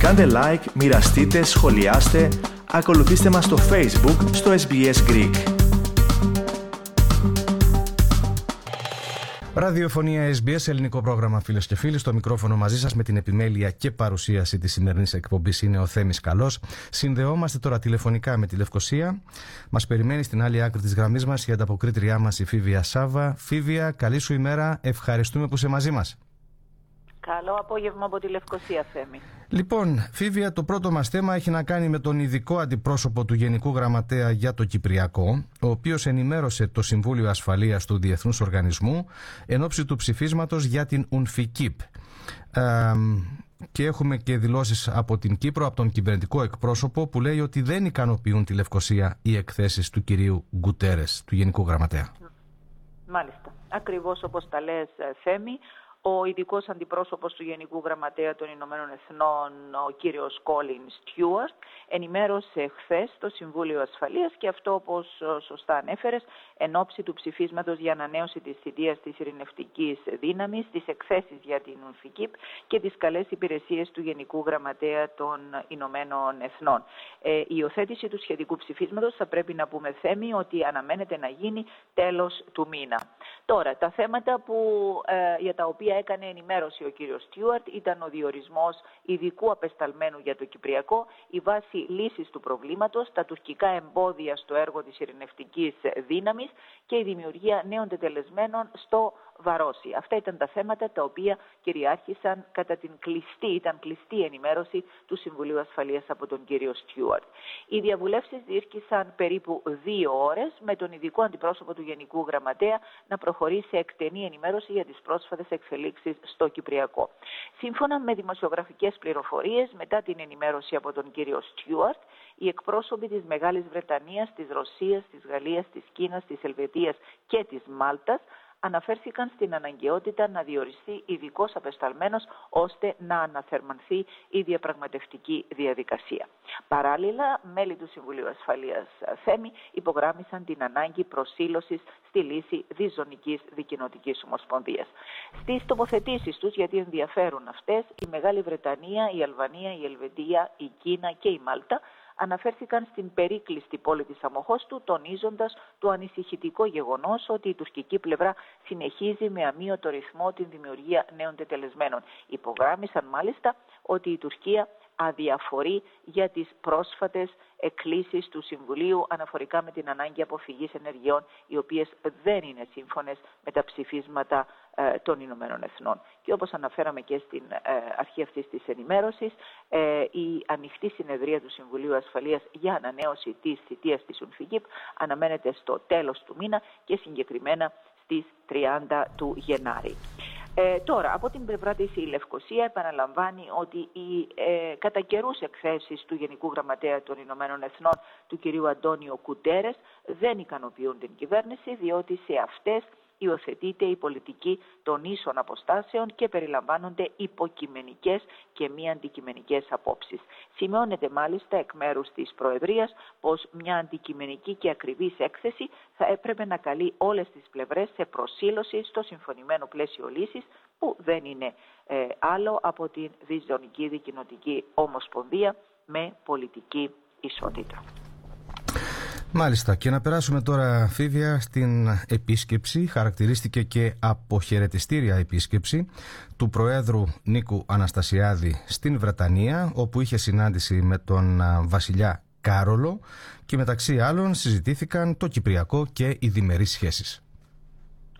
Κάντε like, μοιραστείτε, σχολιάστε, ακολουθήστε μας στο Facebook στο SBS Greek. Ραδιοφωνία SBS, ελληνικό πρόγραμμα φίλες και φίλοι. Στο μικρόφωνο μαζί σας με την επιμέλεια και παρουσίαση της σημερινής εκπομπής είναι ο Θέμης Καλός. Συνδεόμαστε τώρα τηλεφωνικά με τη Λευκοσία. Μας περιμένει στην άλλη άκρη της γραμμής μας η ανταποκρίτριά μας η Φίβια Σάβα. Φίβια, καλή σου ημέρα. Ευχαριστούμε που είσαι μαζί μας. Καλό απόγευμα από τη Λευκοσία, Θέμη. Λοιπόν, Φίβια, το πρώτο μας θέμα έχει να κάνει με τον ειδικό αντιπρόσωπο του Γενικού Γραμματέα για το Κυπριακό, ο οποίος ενημέρωσε το Συμβούλιο Ασφαλείας του Διεθνούς Οργανισμού εν ώψη του ψηφίσματος για την UNFIKIP. Ε, και έχουμε και δηλώσεις από την Κύπρο, από τον κυβερνητικό εκπρόσωπο, που λέει ότι δεν ικανοποιούν τη Λευκοσία οι εκθέσεις του κυρίου Γκουτέρες, του Γενικού Γραμματέα. Μάλιστα. Ακριβώς όπως τα λες, Θέμη, ο ειδικός αντιπρόσωπος του Γενικού Γραμματέα των Ηνωμένων Εθνών, ο κύριος Κόλιν Στιούαρτ, ενημέρωσε χθες το Συμβούλιο Ασφαλείας και αυτό, όπως σωστά ανέφερες, εν ώψη του ψηφίσματος για ανανέωση της θητείας της ειρηνευτικής δύναμης, τι εκθέσεις για την ΟΝΦΙΚΙΠ και τις καλές υπηρεσίες του Γενικού Γραμματέα των Ηνωμένων Εθνών. Ε, η υιοθέτηση του σχετικού ψηφίσματος θα πρέπει να πούμε θέμη ότι αναμένεται να γίνει τέλος του μήνα. Τώρα, τα θέματα που, ε, για τα οποία έκανε ενημέρωση ο κύριος Στιούαρτ ήταν ο διορισμός ειδικού απεσταλμένου για το Κυπριακό, η βάση λύσης του προβλήματος, τα τουρκικά εμπόδια στο έργο της ειρηνευτικής δύναμης και η δημιουργία νέων τετελεσμένων στο Βαρόσι. Αυτά ήταν τα θέματα τα οποία κυριάρχησαν κατά την κλειστή, ήταν κλειστή ενημέρωση του Συμβουλίου Ασφαλείας από τον κύριο Στιούαρτ. Οι διαβουλεύσεις διήρκησαν περίπου δύο ώρες με τον ειδικό αντιπρόσωπο του Γενικού Γραμματέα να προχωρήσει σε εκτενή ενημέρωση για τις πρόσφατες εξελίξεις στο Κυπριακό. Σύμφωνα με δημοσιογραφικές πληροφορίες, μετά την ενημέρωση από τον κύριο Στιούαρτ, οι εκπρόσωποι της Μεγάλης Βρετανίας, της Ρωσίας, της Γαλλίας, της Κίνας, της Ελβετίας και της Μάλτας αναφέρθηκαν στην αναγκαιότητα να διοριστεί ειδικός απεσταλμένος ώστε να αναθερμανθεί η διαπραγματευτική διαδικασία. Παράλληλα, μέλη του Συμβουλίου Ασφαλείας Θέμη υπογράμμισαν την ανάγκη προσήλωσης στη λύση διζωνικής δικοινοτικής ομοσπονδίας. Στις τοποθετήσεις τους, γιατί ενδιαφέρουν αυτές, η Μεγάλη Βρετανία, η Αλβανία, η Ελβετία, η Κίνα και η Μάλτα αναφέρθηκαν στην περίκλειστη πόλη της Αμοχώστου, τονίζοντας το ανησυχητικό γεγονός ότι η τουρκική πλευρά συνεχίζει με αμύωτο ρυθμό την δημιουργία νέων τετελεσμένων. Υπογράμμισαν μάλιστα ότι η Τουρκία αδιαφορεί για τις πρόσφατες εκκλήσεις του Συμβουλίου αναφορικά με την ανάγκη αποφυγής ενεργειών οι οποίες δεν είναι σύμφωνες με τα ψηφίσματα ε, των Ηνωμένων Εθνών. Και όπως αναφέραμε και στην ε, αρχή αυτής της ενημέρωσης, ε, η ανοιχτή συνεδρία του Συμβουλίου Ασφαλείας για ανανέωση της θητείας της UNFIGIP αναμένεται στο τέλος του μήνα και συγκεκριμένα στις 30 του Γενάρη. Ε, τώρα, από την πλευρά της η Λευκοσία επαναλαμβάνει ότι οι ε, κατά καιρούς εκθέσεις του Γενικού Γραμματέα των Ηνωμένων Εθνών του κυρίου Αντώνιο Κουτέρες δεν ικανοποιούν την κυβέρνηση διότι σε αυτές υιοθετείται η πολιτική των ίσων αποστάσεων και περιλαμβάνονται υποκειμενικές και μη αντικειμενικές απόψεις. Σημειώνεται μάλιστα εκ μέρους της Προεδρίας πως μια αντικειμενική και ακριβής έκθεση θα έπρεπε να καλεί όλες τις πλευρές σε προσήλωση στο συμφωνημένο πλαίσιο λύσης που δεν είναι ε, άλλο από την Διζωνική Δικοινοτική Ομοσπονδία με πολιτική ισότητα. Μάλιστα. Και να περάσουμε τώρα Φίβια στην επίσκεψη, χαρακτηρίστηκε και αποχαιρετιστήρια επίσκεψη του Προέδρου Νίκου Αναστασιάδη στην Βρετανία όπου είχε συνάντηση με τον βασιλιά Κάρολο. Και μεταξύ άλλων συζητήθηκαν το Κυπριακό και οι διμερείς σχέσεις.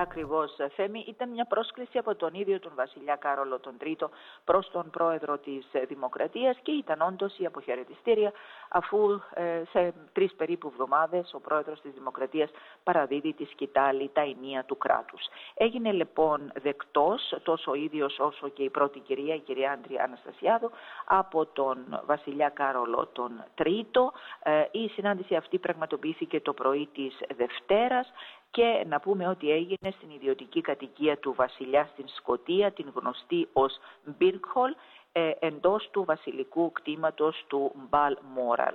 Ακριβώς, Θέμη, ήταν μια πρόσκληση από τον ίδιο τον Βασιλιά Κάρολο τον Τρίτο προς τον πρόεδρο της Δημοκρατίας και ήταν όντως η αποχαιρετιστήρια αφού ε, σε τρεις περίπου εβδομάδες ο πρόεδρος της Δημοκρατίας παραδίδει τη σκητάλη, τα ενία του κράτους. Έγινε λοιπόν δεκτός τόσο ο ίδιος όσο και η πρώτη κυρία, η κυρία Άντρια Αναστασιάδου, από τον Βασιλιά Κάρολο τον Τρίτο. Ε, η συνάντηση αυτή πραγματοποιήθηκε το πρωί της Δευτέρας και να πούμε ότι έγινε στην ιδιωτική κατοικία του βασιλιά στην Σκοτία, την γνωστή ως Μπίρκχολ, ε, εντός του βασιλικού κτήματος του Μπαλ Μόραλ.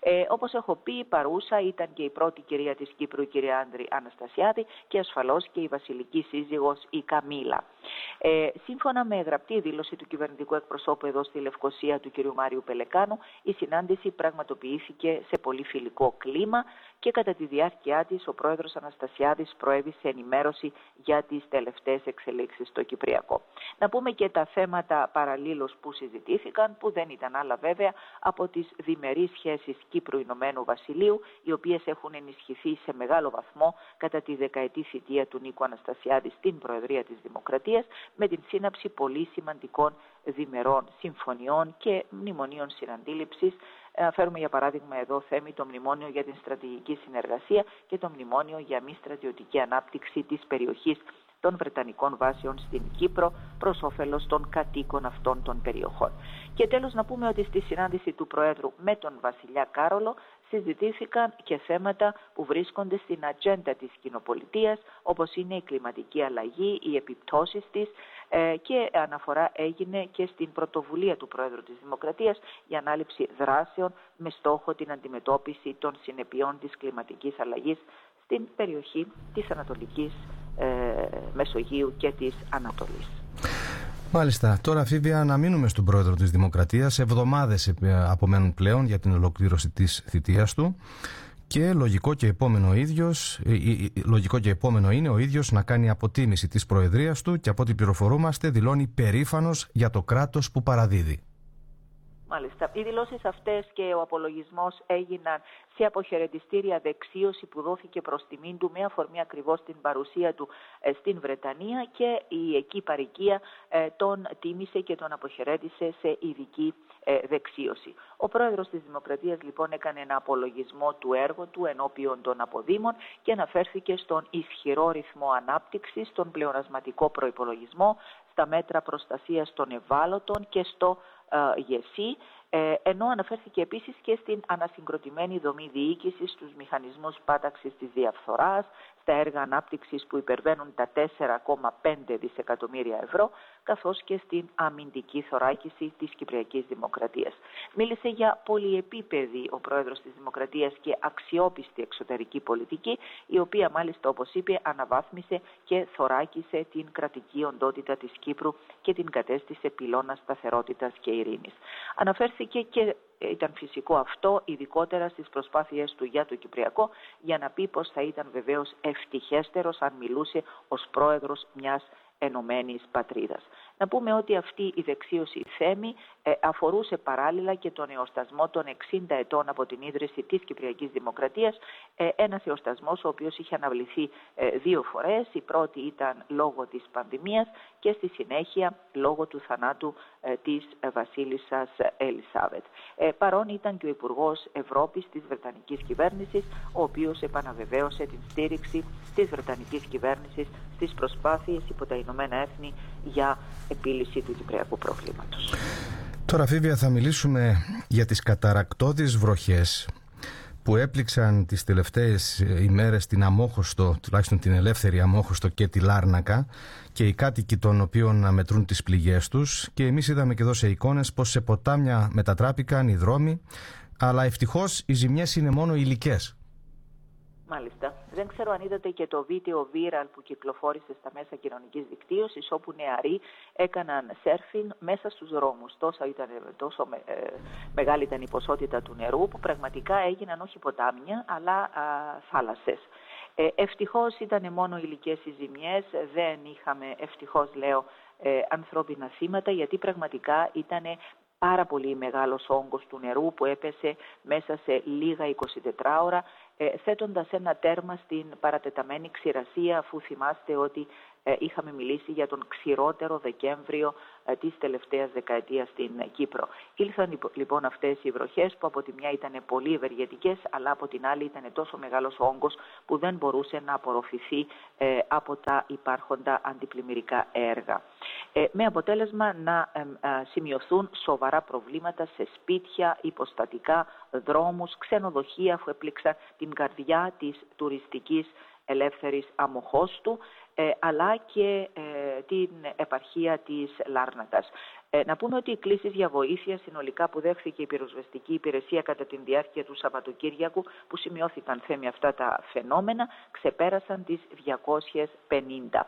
Ε, όπως έχω πει, παρούσα ήταν και η πρώτη κυρία της Κύπρου, η κυρία Άνδρη Αναστασιάδη και ασφαλώς και η βασιλική σύζυγος η Καμίλα. Ε, σύμφωνα με γραπτή δήλωση του κυβερνητικού εκπροσώπου εδώ στη Λευκοσία του κ. Μάριου Πελεκάνου, η συνάντηση πραγματοποιήθηκε σε πολύ φιλικό κλίμα και κατά τη διάρκεια της ο πρόεδρος Αναστασιάδης προέβησε ενημέρωση για τις τελευταίες εξελίξεις στο Κυπριακό. Να πούμε και τα θέματα παραλλήλως που συζητήθηκαν, που δεν ήταν άλλα βέβαια από τις διμερείς σχέσεις Κύπρου-Ηνωμένου Βασιλείου, οι οποίες έχουν ενισχυθεί σε μεγάλο βαθμό κατά τη δεκαετή θητεία του Νίκου Αναστασιάδη στην Προεδρία της Δημοκρατίας, με την σύναψη πολύ σημαντικών διμερών συμφωνιών και μνημονίων συναντήληψης. Ε, φέρουμε για παράδειγμα εδώ θέμη το μνημόνιο για την στρατηγική συνεργασία και το μνημόνιο για μη στρατιωτική ανάπτυξη της περιοχής των Βρετανικών βάσεων στην Κύπρο προς όφελος των κατοίκων αυτών των περιοχών. Και τέλος να πούμε ότι στη συνάντηση του Προέδρου με τον Βασιλιά Κάρολο συζητήθηκαν και θέματα που βρίσκονται στην ατζέντα της κοινοπολιτείας όπως είναι η κλιματική αλλαγή, οι επιπτώσεις της ε, και αναφορά έγινε και στην πρωτοβουλία του Πρόεδρου της Δημοκρατίας για ανάληψη δράσεων με στόχο την αντιμετώπιση των συνεπειών της κλιματικής αλλαγής στην περιοχή της Ανατολικής ε, Μεσογείου και της Ανατολής. Μάλιστα. Τώρα, Φίβια, να μείνουμε στον πρόεδρο της Δημοκρατίας. Εβδομάδες ε, απομένουν πλέον για την ολοκλήρωση της θητείας του. Και λογικό και, επόμενο ίδιος, ε, λογικό και επόμενο είναι ο ίδιος να κάνει αποτίμηση της προεδρίας του και από ό,τι πληροφορούμαστε δηλώνει περήφανος για το κράτος που παραδίδει. Μάλιστα. Οι δηλώσεις αυτές και ο απολογισμός έγιναν σε αποχαιρετιστήρια δεξίωση που δόθηκε προς τιμήν του με αφορμή ακριβώς την παρουσία του ε, στην Βρετανία και η εκεί παροικία ε, τον τίμησε και τον αποχαιρέτησε σε ειδική ε, δεξίωση. Ο πρόεδρος της Δημοκρατίας λοιπόν έκανε ένα απολογισμό του έργου του ενώπιον των αποδήμων και αναφέρθηκε στον ισχυρό ρυθμό ανάπτυξης, στον πλεονασματικό προϋπολογισμό, στα μέτρα προστασίας των ευάλωτων και στο ΓΕΣΥ, ε, ενώ αναφέρθηκε επίσης και στην ανασυγκροτημένη δομή διοίκησης, στους μηχανισμούς πάταξης της διαφθοράς, στα έργα ανάπτυξης που υπερβαίνουν τα 4,5 δισεκατομμύρια ευρώ, καθώς και στην αμυντική θωράκιση της Κυπριακής Δημοκρατίας. Μίλησε για πολυεπίπεδη ο πρόεδρος της Δημοκρατίας και αξιόπιστη εξωτερική πολιτική, η οποία μάλιστα όπως είπε αναβάθμισε και θωράκισε την κρατική οντότητα της Κύπρου και την κατέστησε πυλώνας σταθερότητας και ειρήνης. Αναφέρθηκε και ήταν φυσικό αυτό, ειδικότερα στις προσπάθειές του για το Κυπριακό, για να πει πως θα ήταν βεβαίως ευτυχέστερος αν μιλούσε ως πρόεδρος μιας ενωμένης πατρίδας. Να πούμε ότι αυτή η δεξίωση θέμη ε, αφορούσε παράλληλα και τον εορτασμό των 60 ετών από την ίδρυση της Κυπριακής Δημοκρατίας, ε, ένας εορτασμός ο οποίος είχε αναβληθεί ε, δύο φορές. Η πρώτη ήταν λόγω της πανδημίας και στη συνέχεια λόγω του θανάτου της βασίλισσας Ελισάβετ. Παρόν ήταν και ο Υπουργός Ευρώπης της Βρετανικής Κυβέρνησης, ο οποίος επαναβεβαίωσε την στήριξη της Βρετανικής Κυβέρνησης στις προσπάθειες υπό τα Ηνωμένα Έθνη για επίλυση του κυπριακού προβλήματος. Τώρα Φίβια θα μιλήσουμε για τις καταρακτώδεις βροχές που έπληξαν τις τελευταίες ημέρες την Αμόχωστο, τουλάχιστον την ελεύθερη Αμόχωστο και τη Λάρνακα και οι κάτοικοι των οποίων να μετρούν τις πληγές τους και εμείς είδαμε και εδώ σε εικόνες πως σε ποτάμια μετατράπηκαν οι δρόμοι αλλά ευτυχώς οι ζημιές είναι μόνο υλικές. Μάλιστα. Δεν ξέρω αν είδατε και το βίντεο viral που κυκλοφόρησε στα μέσα κοινωνικής δικτύωσης, όπου νεαροί έκαναν σέρφιν μέσα στους δρόμους. Τόσο, ήταν, τόσο ε, μεγάλη ήταν η ποσότητα του νερού, που πραγματικά έγιναν όχι ποτάμια, αλλά θάλασσες. Ε, ευτυχώς ήταν μόνο υλικές οι ζημιές, δεν είχαμε ευτυχώς λέω ε, ανθρώπινα θύματα γιατί πραγματικά ήταν πάρα πολύ μεγάλος όγκος του νερού που έπεσε μέσα σε λίγα 24 ώρα ε, θέτοντας ένα τέρμα στην παρατεταμένη ξηρασία αφού θυμάστε ότι ε, είχαμε μιλήσει για τον ξηρότερο Δεκέμβριο ε, της τελευταίας δεκαετίας στην Κύπρο. Ήλθαν λοιπόν αυτές οι βροχές που από τη μια ήταν πολύ ευεργετικές αλλά από την άλλη ήταν τόσο μεγάλος όγκος που δεν μπορούσε να απορροφηθεί από τα υπάρχοντα αντιπλημμυρικά έργα. Με αποτέλεσμα να σημειωθούν σοβαρά προβλήματα σε σπίτια, υποστατικά, δρόμους, ξενοδοχεία που έπληξαν την καρδιά της τουριστικής Ελεύθερης Αμοχώστου, ε, αλλά και ε, την επαρχία της Λάρνακας. Ε, να πούμε ότι οι κλήσεις για βοήθεια συνολικά που δέχθηκε η πυροσβεστική υπηρεσία κατά τη διάρκεια του Σαββατοκύριακου που σημειώθηκαν θέμη αυτά τα φαινόμενα ξεπέρασαν τις 250.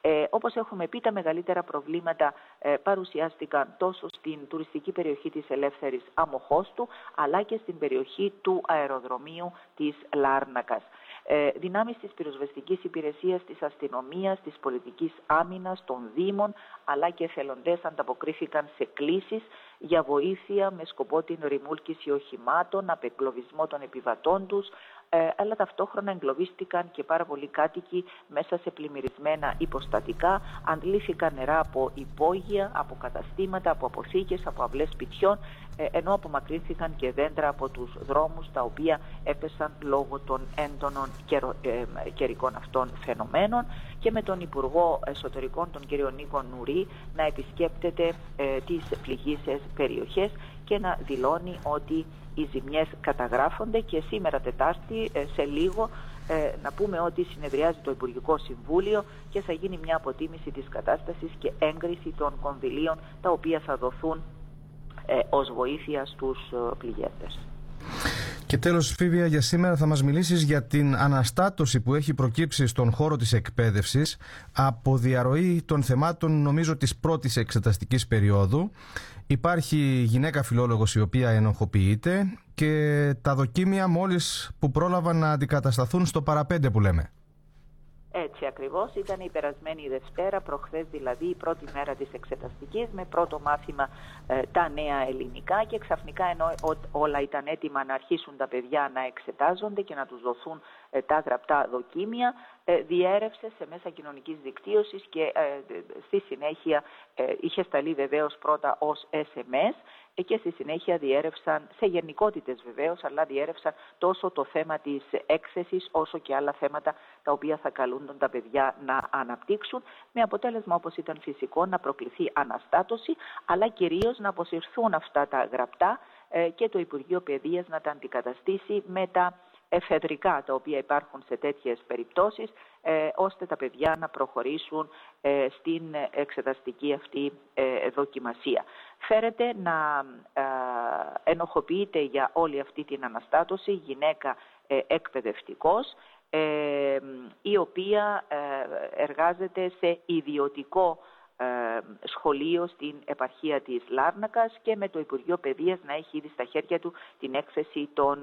Ε, όπως έχουμε πει τα μεγαλύτερα προβλήματα παρουσιάστηκαν τόσο στην τουριστική περιοχή της Ελεύθερης Αμοχώστου αλλά και στην περιοχή του αεροδρομίου της Λάρνακας. Ε, δυνάμεις της πυροσβεστικής υπηρεσίας, της αστυνομίας, της πολιτικής άμυνας, των Δήμων, αλλά και εθελοντές ανταποκρίθηκαν σε κλήσεις για βοήθεια με σκοπό την ρημούλκηση οχημάτων, απεγκλωβισμό των επιβατών τους, ε, αλλά ταυτόχρονα εγκλωβίστηκαν και πάρα πολλοί κάτοικοι μέσα σε πλημμυρισμένα υποστατικά, αντλήθηκαν νερά από υπόγεια, από καταστήματα, από αποθήκες, από αυλές σπιτιών, ε, ενώ απομακρύνθηκαν και δέντρα από τους δρόμους τα οποία έπεσαν λόγω των έντονων ε, καιρικών αυτών φαινομένων. Και με τον Υπουργό Εσωτερικών, τον κύριο Νίκο Νουρί, να επισκέπτεται ε, τις πληγήσεις περιοχές και να δηλώνει ότι οι ζημιές καταγράφονται και σήμερα Τετάρτη ε, σε λίγο ε, να πούμε ότι συνεδριάζει το Υπουργικό Συμβούλιο και θα γίνει μια αποτίμηση της κατάστασης και έγκριση των κονδυλίων τα οποία θα δοθούν ε, ως βοήθεια στους ε, πληγέντες. Και τέλος Φίβια για σήμερα θα μας μιλήσεις για την αναστάτωση που έχει προκύψει στον χώρο της εκπαίδευσης από διαρροή των θεμάτων νομίζω της πρώτης εξεταστικής περίοδου. Υπάρχει γυναίκα φιλόλογος η οποία ενοχοποιείται και τα δοκίμια μόλις που πρόλαβαν να αντικατασταθούν στο παραπέντε που λέμε. Έτσι ακριβώς ήταν η περασμένη Δευτέρα, προχθές δηλαδή η πρώτη μέρα της εξεταστικής με πρώτο μάθημα ε, τα νέα ελληνικά και ξαφνικά ενώ όλα ήταν έτοιμα να αρχίσουν τα παιδιά να εξετάζονται και να τους δοθούν ε, τα γραπτά δοκίμια, ε, διέρευσε σε μέσα κοινωνικής δικτύωσης και στη συνέχεια είχε σταλεί βεβαίως πρώτα ως SMS και στη συνέχεια διέρευσαν, σε γενικότητες βεβαίως, αλλά διέρευσαν τόσο το θέμα της έκθεσης όσο και άλλα θέματα τα οποία θα καλούνταν τα παιδιά να αναπτύξουν, με αποτέλεσμα όπως ήταν φυσικό να προκληθεί αναστάτωση, αλλά κυρίως να αποσυρθούν αυτά τα γραπτά ε, και το Υπουργείο Παιδείας να τα αντικαταστήσει με τα εφεδρικά τα οποία υπάρχουν σε τέτοιες περιπτώσεις ε, ώστε τα παιδιά να προχωρήσουν ε, στην εξεταστική αυτή ε, δοκιμασία. Φέρεται να ενοχοποιείται για όλη αυτή την αναστάτωση γυναίκα εκπαιδευτικός η οποία εργάζεται σε ιδιωτικό σχολείο στην επαρχία της Λάρνακας και με το Υπουργείο Παιδείας να έχει ήδη στα χέρια του την έκθεση των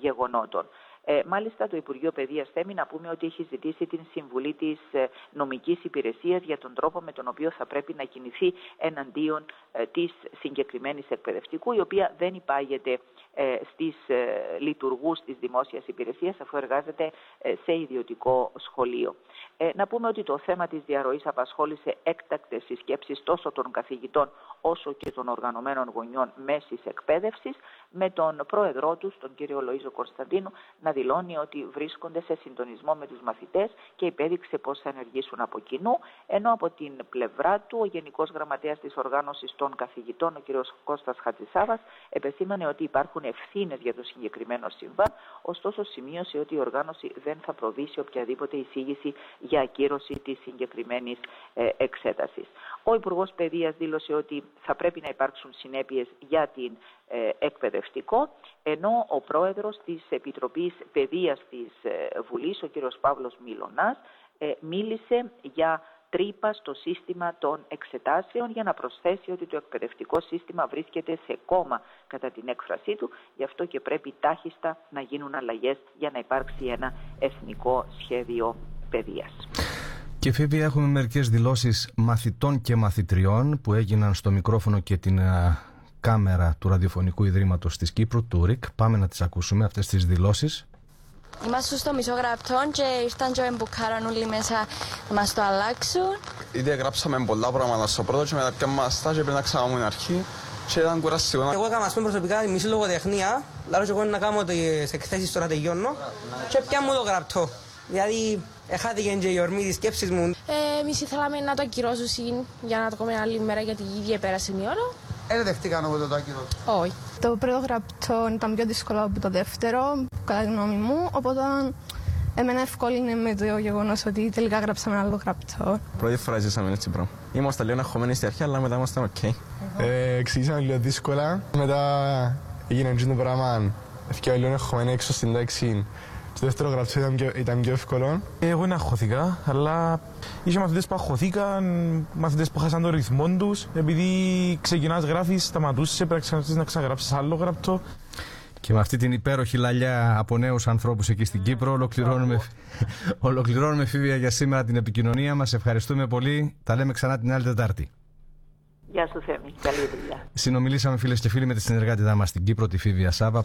γεγονότων. Ε, μάλιστα, το Υπουργείο Παιδείας θέμει να πούμε ότι έχει ζητήσει την συμβουλή της ε, νομικής υπηρεσίας για τον τρόπο με τον οποίο θα πρέπει να κινηθεί εναντίον ε, της συγκεκριμένης εκπαιδευτικού, η οποία δεν υπάγεται ε, στις ε, λειτουργούς της δημόσιας υπηρεσίας αφού εργάζεται ε, σε ιδιωτικό σχολείο. Να πούμε ότι το θέμα της διαρροής απασχόλησε έκτακτες συσκέψεις τόσο των καθηγητών όσο και των οργανωμένων γονιών μέσης εκπαίδευσης με τον πρόεδρό τους, τον κύριο Λοΐζο Κωνσταντίνου, να δηλώνει ότι βρίσκονται σε συντονισμό με τους μαθητές και υπέδειξε πώς θα ενεργήσουν από κοινού, ενώ από την πλευρά του ο Γενικός Γραμματέας της Οργάνωσης των Καθηγητών, ο κύριος Κώστας Χατζησάβας, επεσήμανε ότι υπάρχουν ευθύνε για το συγκεκριμένο συμβάν, ωστόσο σημείωσε ότι η οργάνωση δεν θα προβήσει οποιαδήποτε εισήγηση για ακύρωση της συγκεκριμένης ε, εξέτασης. Ο Υπουργός Παιδείας δήλωσε ότι θα πρέπει να υπάρξουν συνέπειες για την ε, εκπαιδευτικό, ενώ ο πρόεδρος της Επιτροπής Παιδείας της ε, Βουλής, ο κ. Παύλος Μιλωνάς, μίλησε για τρύπα στο σύστημα των εξετάσεων για να προσθέσει ότι το εκπαιδευτικό σύστημα βρίσκεται σε κόμμα κατά την έκφρασή του, γι' αυτό και πρέπει τάχιστα να γίνουν αλλαγές για να υπάρξει ένα εθνικό σχέδιο παιδείας. Και Φίβη έχουμε μερικές δηλώσεις μαθητών και μαθητριών που έγιναν στο μικρόφωνο και την κάμερα του Ραδιοφωνικού Ιδρύματος της Κύπρου, του ΡΙΚ. Πάμε να τις ακούσουμε αυτές τις δηλώσεις. Είμαστε στο μισό γραπτό και ήρθαν και μπουκάραν όλοι μέσα να μας το αλλάξουν. Ήδη γράψαμε πολλά πράγματα στο πρώτο και μετά πια μας τα και πρέπει να ξαναμούν αρχή και ήταν κουραστικό. Εγώ έκανα πούμε προσωπικά μισή λογοτεχνία, λάρω και εγώ να κάνω τις εκθέσεις τώρα τελειώνω και πια μου το γραπτό. Δηλαδή Έχατε και η ορμή της σκέψης μου. Ε, εμείς ήθελαμε να το ακυρώσουν για να το κάνουμε άλλη μέρα γιατί η ίδια πέρασε η ώρα. Δεν δεχτήκαν όποτε το ακυρώσουν. Όχι. Το πρώτο γραπτό ήταν πιο δύσκολο από το δεύτερο, κατά γνώμη μου, οπότε Εμένα ευκόλυνε με το γεγονός ότι τελικά γράψαμε ένα άλλο γραπτό. Πρώτη φορά ζήσαμε έτσι πράγμα. Είμαστε λίγο αγχωμένοι στη αρχή, αλλά μετά είμαστε οκ. Ε, εξηγήσαμε λίγο δύσκολα. Μετά έγινε αυτό το πράγμα. Έφυγε λίγο αγχωμένοι έξω στην τάξη. Το δεύτερο γραψό ήταν πιο, ήταν πιο εύκολο. Εγώ είναι αγχωθήκα, αλλά είχε μαθητές που αγχωθήκαν, μαθητές που χάσαν τον ρυθμό τους. Επειδή ξεκινάς γράφεις, σταματούσες, πρέπει να ξαναγράψει άλλο γραπτό. Και με αυτή την υπέροχη λαλιά από νέους ανθρώπους εκεί στην Κύπρο, ολοκληρώνουμε, ολοκληρώνουμε φίβια για σήμερα την επικοινωνία μας. Ευχαριστούμε πολύ. Τα λέμε ξανά την άλλη Τετάρτη. Γεια σου, Θέμη. Καλή δουλειά. Συνομιλήσαμε φίλες και φίλοι με τη συνεργάτητά μα στην Κύπρο, τη Φίβια Σάβα.